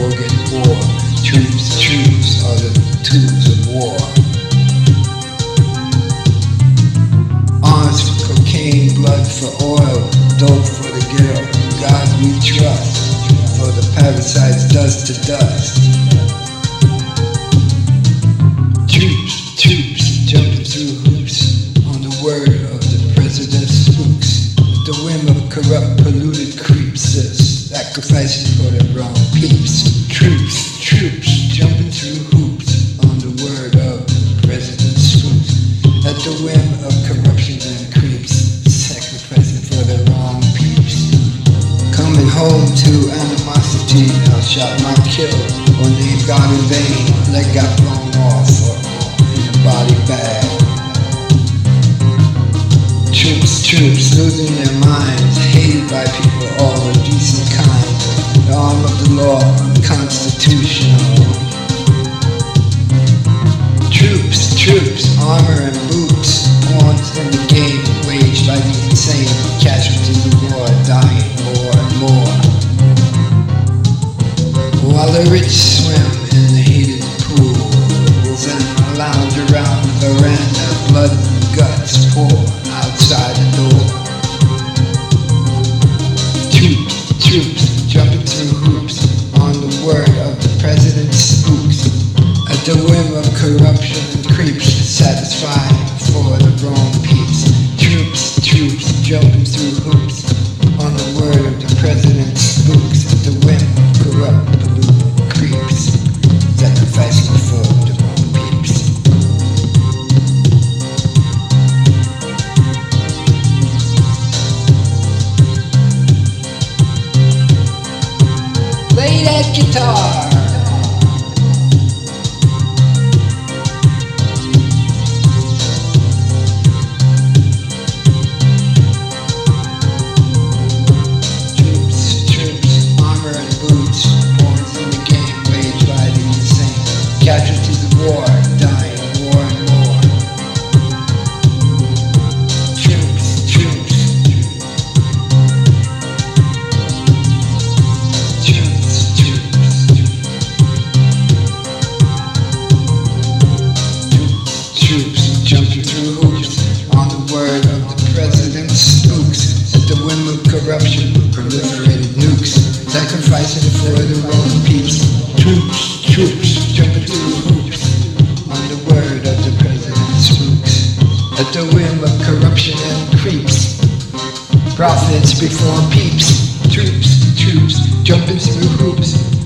organ war. Are the tubes of war. Arms for cocaine, blood for oil, dope for the girl. God we trust, for the parasites dust to dust. Jumping through hoops on the word of the president's spooks. The whim of corrupt, polluted creeps sacrificing for the wrong peeps. Troops, troops, jumping through hoops on the word of the president's spooks. At the whim of corruption and creeps, sacrificing for the wrong peeps. Coming home to animosity, I'll shot my kill. Or name God in vain, leg got blown off, in the body bag. Troops, troops, losing their minds, hated by people, of the law, unconstitutional. Troops, troops, armor and boots, pawns in the game waged by the insane. Casualties guitar. At the whim of corruption and creeps, profits before peeps. Troops, troops jumping through hoops